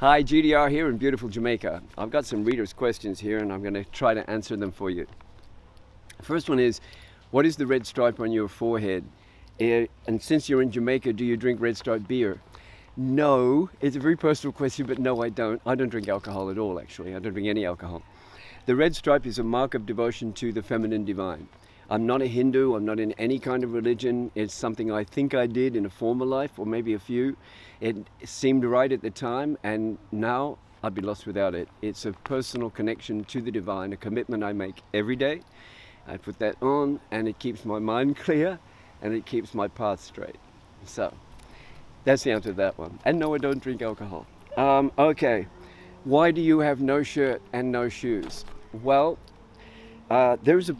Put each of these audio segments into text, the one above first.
Hi, GDR here in beautiful Jamaica. I've got some readers' questions here and I'm going to try to answer them for you. First one is What is the red stripe on your forehead? Eh, and since you're in Jamaica, do you drink red stripe beer? No, it's a very personal question, but no, I don't. I don't drink alcohol at all, actually. I don't drink any alcohol. The red stripe is a mark of devotion to the feminine divine. I'm not a Hindu, I'm not in any kind of religion. It's something I think I did in a former life, or maybe a few. It seemed right at the time, and now I'd be lost without it. It's a personal connection to the divine, a commitment I make every day. I put that on, and it keeps my mind clear, and it keeps my path straight. So, that's the answer to that one. And no, I don't drink alcohol. Um, okay, why do you have no shirt and no shoes? Well, uh, there's a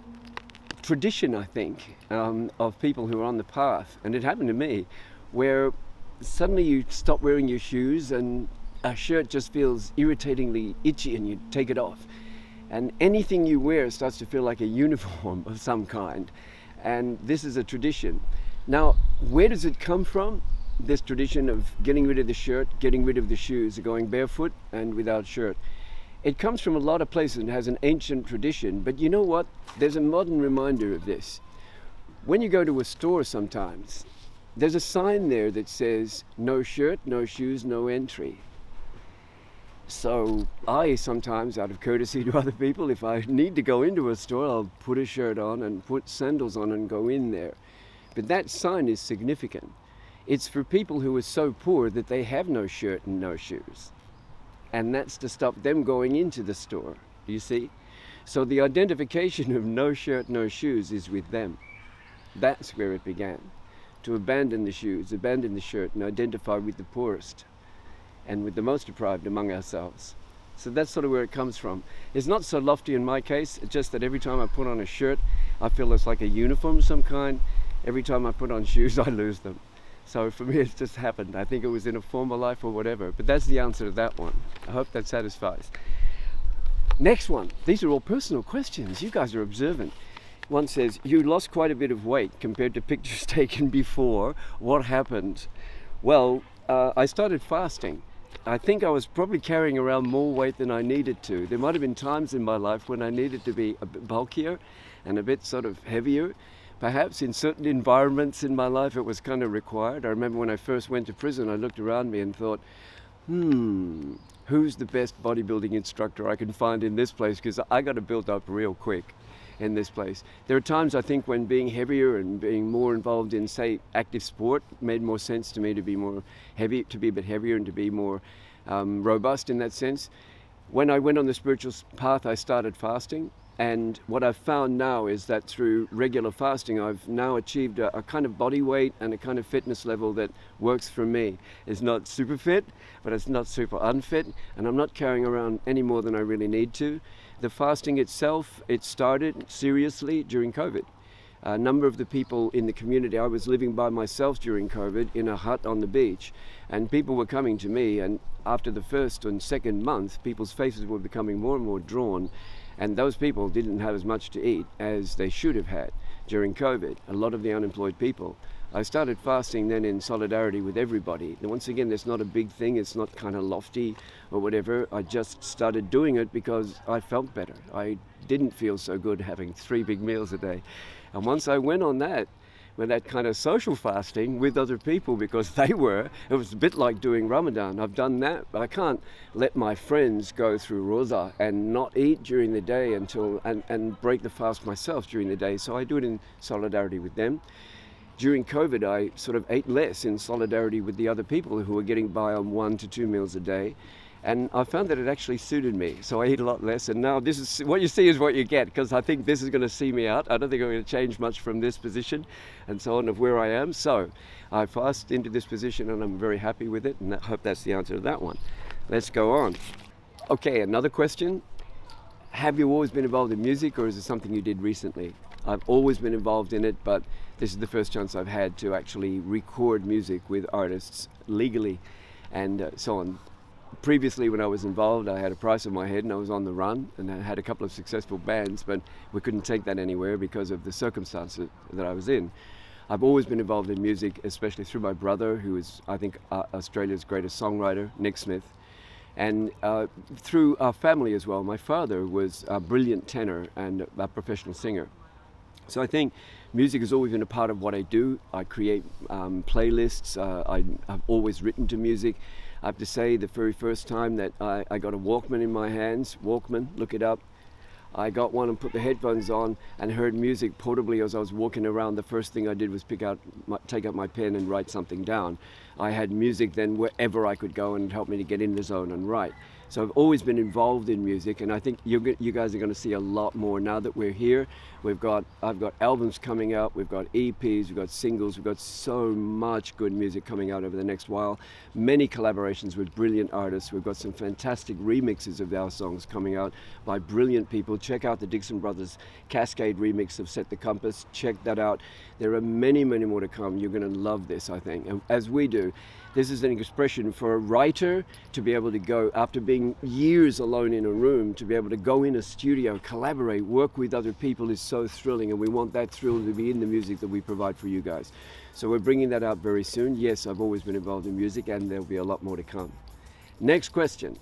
tradition, I think, um, of people who are on the path, and it happened to me, where suddenly you stop wearing your shoes and a shirt just feels irritatingly itchy and you take it off. And anything you wear starts to feel like a uniform of some kind. And this is a tradition. Now, where does it come from? This tradition of getting rid of the shirt, getting rid of the shoes, going barefoot and without shirt. It comes from a lot of places and has an ancient tradition, but you know what? There's a modern reminder of this. When you go to a store sometimes, there's a sign there that says no shirt, no shoes, no entry. So I sometimes, out of courtesy to other people, if I need to go into a store, I'll put a shirt on and put sandals on and go in there. But that sign is significant. It's for people who are so poor that they have no shirt and no shoes and that's to stop them going into the store, you see? So the identification of no shirt, no shoes is with them. That's where it began. To abandon the shoes, abandon the shirt, and identify with the poorest and with the most deprived among ourselves. So that's sort of where it comes from. It's not so lofty in my case, it's just that every time I put on a shirt, I feel it's like a uniform of some kind. Every time I put on shoes, I lose them. So for me, it's just happened. I think it was in a former life or whatever. But that's the answer to that one. I hope that satisfies. Next one. These are all personal questions. You guys are observant. One says, You lost quite a bit of weight compared to pictures taken before. What happened? Well, uh, I started fasting. I think I was probably carrying around more weight than I needed to. There might have been times in my life when I needed to be a bit bulkier and a bit sort of heavier perhaps in certain environments in my life it was kind of required. I remember when I first went to prison, I looked around me and thought, hmm, who's the best bodybuilding instructor I can find in this place? Because I got to build up real quick in this place. There are times I think when being heavier and being more involved in, say, active sport made more sense to me to be more heavy, to be a bit heavier and to be more um, robust in that sense. When I went on the spiritual path, I started fasting and what I've found now is that through regular fasting, I've now achieved a, a, kind of body weight and a kind of fitness level that works for me. It's not super fit, but it's not super unfit, and I'm not carrying around any more than I really need to. The fasting itself, it started seriously during COVID. A number of the people in the community, I was living by myself during COVID in a hut on the beach, and people were coming to me, and after the first and second month, people's faces were becoming more and more drawn and those people didn't have as much to eat as they should have had during COVID, a lot of the unemployed people. I started fasting then in solidarity with everybody. And once again, that's not a big thing, it's not kind of lofty or whatever. I just started doing it because I felt better. I didn't feel so good having three big meals a day. And once I went on that, with that kind of social fasting with other people because they were. It was a bit like doing Ramadan. I've done that, but I can't let my friends go through Roza and not eat during the day until and, and break the fast myself during the day. So I do it in solidarity with them. During COVID, I sort of ate less in solidarity with the other people who were getting by on one to two meals a day and I found that it actually suited me. So I eat a lot less, and now this is what you see is what you get because I think this is going to see me out. I don't think I'm going to change much from this position and so on of where I am. So I fast into this position, and I'm very happy with it, and I hope that's the answer to that one. Let's go on. Okay, another question. Have you always been involved in music, or is it something you did recently? I've always been involved in it, but this is the first chance I've had to actually record music with artists legally and uh, so on previously when I was involved, I had a price on my head and I was on the run and I had a couple of successful bands, but we couldn't take that anywhere because of the circumstances that I was in. I've always been involved in music, especially through my brother, who is, I think, uh, Australia's greatest songwriter, Nick Smith. and uh, through our family as well. My father was a brilliant tenor and a professional singer. So I think music has always been a part of what I do. I create um, playlists. Uh, I, have always written to music. I have to say, the very first time that I, I got a Walkman in my hands, Walkman, look it up, I got one and put the headphones on and heard music portably as I was walking around. The first thing I did was pick out, my, take out my pen and write something down. I had music then wherever I could go and help me to get in the zone and write. So I've always been involved in music, and I think you guys are going to see a lot more now that we're here. We've got I've got albums coming out, we've got EPs, we've got singles, we've got so much good music coming out over the next while. Many collaborations with brilliant artists. We've got some fantastic remixes of our songs coming out by brilliant people. Check out the Dixon Brothers Cascade remix of Set the Compass. Check that out. There are many, many more to come. You're going to love this, I think, as we do. This is an expression for a writer to be able to go, after being years alone in a room, to be able to go in a studio, collaborate, work with other people is so thrilling, and we want that thrill to be in the music that we provide for you guys. So we're bringing that out very soon. Yes, I've always been involved in music, and there'll be a lot more to come. Next question.